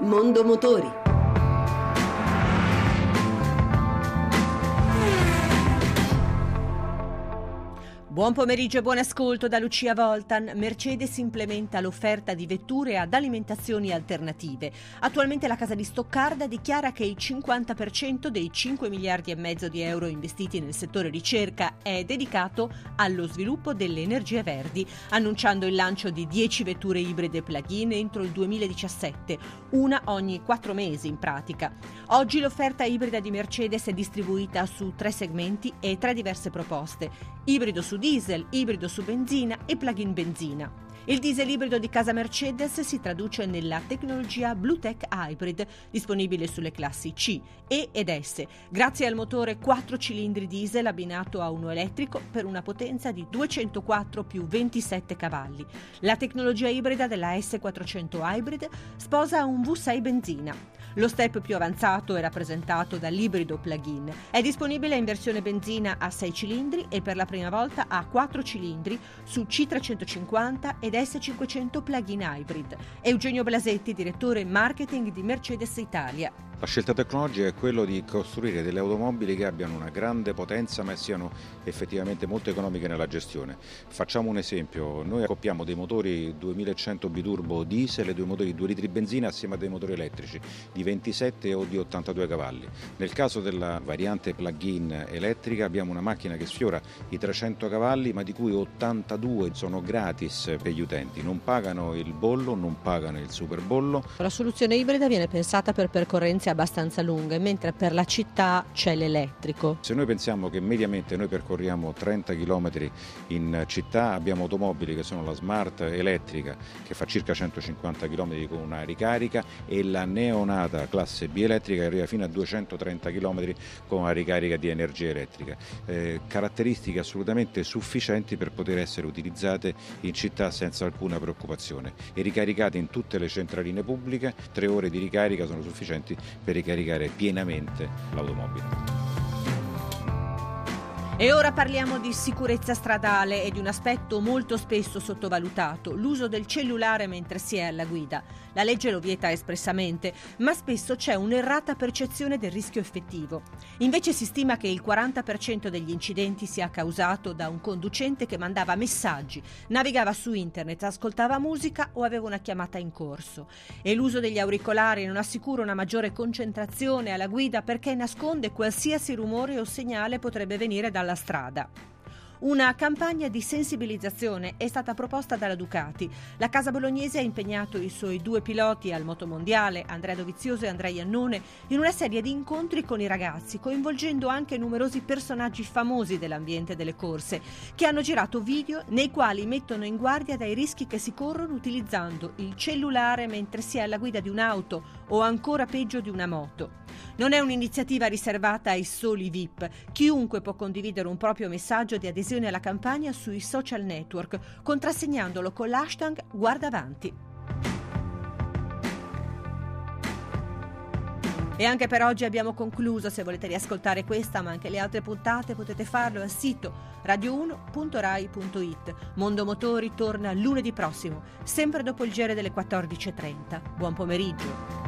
Mondo Motori Buon pomeriggio e buon ascolto da Lucia Voltan. Mercedes implementa l'offerta di vetture ad alimentazioni alternative. Attualmente la casa di Stoccarda dichiara che il 50% dei 5 miliardi e mezzo di euro investiti nel settore ricerca è dedicato allo sviluppo delle energie verdi, annunciando il lancio di 10 vetture ibride plug-in entro il 2017, una ogni 4 mesi in pratica. Oggi l'offerta ibrida di Mercedes è distribuita su tre segmenti e tre diverse proposte. Ibrido su diesel, ibrido su benzina e plug-in benzina. Il diesel ibrido di casa Mercedes si traduce nella tecnologia BlueTech Hybrid, disponibile sulle classi C, E ed S, grazie al motore 4 cilindri diesel abbinato a uno elettrico per una potenza di 204 più 27 cavalli. La tecnologia ibrida della S400 Hybrid sposa un V6 benzina. Lo step più avanzato è rappresentato dall'ibrido plug-in. È disponibile in versione benzina a 6 cilindri e per la prima volta a 4 cilindri su C350 ed S500 plug-in hybrid. Eugenio Blasetti, direttore marketing di Mercedes Italia. La scelta tecnologica è quella di costruire delle automobili che abbiano una grande potenza ma siano effettivamente molto economiche nella gestione. Facciamo un esempio, noi accoppiamo dei motori 2100 biturbo diesel e due motori 2 litri benzina assieme a dei motori elettrici di 27 o di 82 cavalli. Nel caso della variante plug-in elettrica abbiamo una macchina che sfiora i 300 cavalli ma di cui 82 sono gratis per gli utenti, non pagano il bollo, non pagano il super bollo. La soluzione ibrida viene pensata per percorrenze abbastanza lunghe, mentre per la città c'è l'elettrico. Se noi pensiamo che mediamente noi percorriamo 30 km in città, abbiamo automobili che sono la Smart elettrica che fa circa 150 km con una ricarica e la neonata classe B elettrica che arriva fino a 230 km con una ricarica di energia elettrica. Eh, caratteristiche assolutamente sufficienti per poter essere utilizzate in città senza alcuna preoccupazione e ricaricate in tutte le centraline pubbliche, tre ore di ricarica sono sufficienti per ricaricare pienamente l'automobile. E ora parliamo di sicurezza stradale e di un aspetto molto spesso sottovalutato, l'uso del cellulare mentre si è alla guida. La legge lo vieta espressamente, ma spesso c'è un'errata percezione del rischio effettivo. Invece si stima che il 40% degli incidenti sia causato da un conducente che mandava messaggi, navigava su internet, ascoltava musica o aveva una chiamata in corso. E l'uso degli auricolari non assicura una maggiore concentrazione alla guida perché nasconde qualsiasi rumore o segnale potrebbe venire dalla alla strada. Una campagna di sensibilizzazione è stata proposta dalla Ducati. La casa bolognese ha impegnato i suoi due piloti al motomondiale, Andrea Dovizioso e Andrea Iannone, in una serie di incontri con i ragazzi, coinvolgendo anche numerosi personaggi famosi dell'ambiente delle corse, che hanno girato video nei quali mettono in guardia dai rischi che si corrono utilizzando il cellulare mentre si è alla guida di un'auto o ancora peggio di una moto. Non è un'iniziativa riservata ai soli VIP. Chiunque può condividere un proprio messaggio di adesione alla campagna sui social network, contrassegnandolo con l'hashtag Guardavanti. E anche per oggi abbiamo concluso. Se volete riascoltare questa ma anche le altre puntate potete farlo al sito radio1.rai.it. Mondo Motori torna lunedì prossimo, sempre dopo il giro delle 14.30. Buon pomeriggio.